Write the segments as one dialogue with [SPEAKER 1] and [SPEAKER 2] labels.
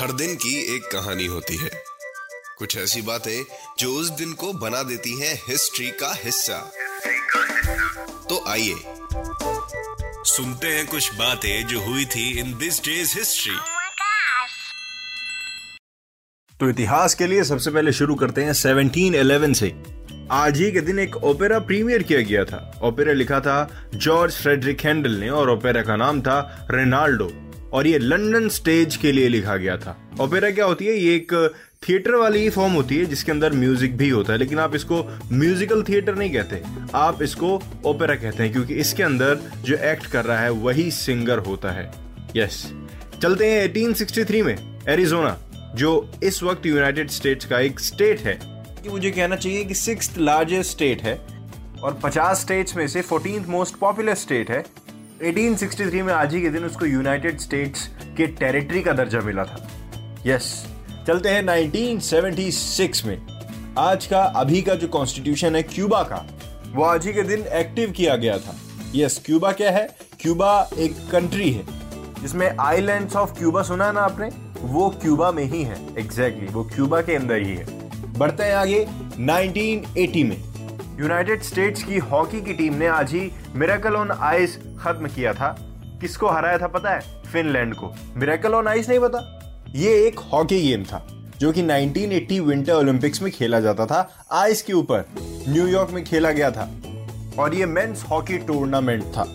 [SPEAKER 1] हर दिन की एक कहानी होती है। कुछ ऐसी बातें जो उस दिन को बना देती हैं हिस्ट्री का हिस्सा। तो आइए सुनते हैं कुछ बातें जो हुई थी इन दिस डेज़ हिस्ट्री.
[SPEAKER 2] तो इतिहास के लिए सबसे पहले शुरू करते हैं 1711 से। आज ही के दिन एक ओपेरा प्रीमियर किया गया था। ओपेरा लिखा था जॉर्ज फ्रेडरिक हैंडल ने और ओपेरा का नाम था रेनाल्डो। और ये लंदन स्टेज के लिए लिखा गया था। ओपेरा क्या होती है? ये एक थिएटर वाली फॉर्म होती है, जिसके अंदर म्यूज़िक भी होता है। लेकिन आप इसको म्यूजिकल थिएटर नहीं कहते। आप इसको ओपेरा कहते हैं, क्योंकि इसके अंदर जो एक्ट कर रहा है, वही सिंगर होता है। यस चलते हैं 1863 में एरिजोना जो इस वक्त यूनाइटेड स्टेट्स का एक स्टेट है। कि मुझे कहना चाहिए कि सिक्स लार्जेस्ट स्टेट है, और 50 स्टेट्स में से 14th मोस्ट पॉपुलर स्टेट है। 1863 में आज ही के दिन उसको यूनाइटेड स्टेट्स के टेरिटरी का दर्जा मिला था। यस yes, चलते हैं 1976 में। आज का अभी का जो कॉन्स्टिट्यूशन है क्यूबा का वो आज ही के दिन एक्टिव किया गया था। यस yes, क्यूबा क्या है? क्यूबा एक कंट्री है। जिसमें आइलैंड्स ऑफ़ क्यूबा सुना है ना आपने? वो क्यूबा में ही है एग्जैक्टली exactly, वो क्यूबा के अंदर ही है। बढ़ते हैं आगे 1980 में। यूनाइटेड स्टेट्स की हॉकी की टीम ने आज ही मिरेकल ऑन आइस खत्म किया था। किसको हराया था पता है? फिनलैंड को। मिरेकल ऑन आइस नहीं पता? ये एक हॉकी गेम था, जो कि 1980 विंटर ओलंपिक्स में खेला जाता था। आइस के ऊपर न्यूयॉर्क में खेला गया था और ये मेंस हॉकी टूर्नामेंट था।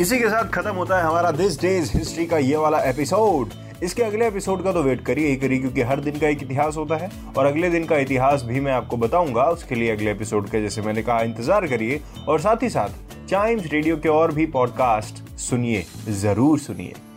[SPEAKER 2] इसी के साथ खत्म होता है हमारा दिस डेज़ हिस्ट्री का ये वाला एपिसोड इसके अगले एपिसोड का तो वेट करिए, ही करिए, क्योंकि हर दिन का एक इतिहास होता है। और अगले दिन का इतिहास भी मैं आपको बताऊँगा उसके लिए अगले एपिसोड का, जैसे मैंने कहा, इंतज़ार करिए। और साथ ही साथ चाइम्स रेडियो के और भी पॉडकास्ट सुनिए, ज़रूर सुनिए।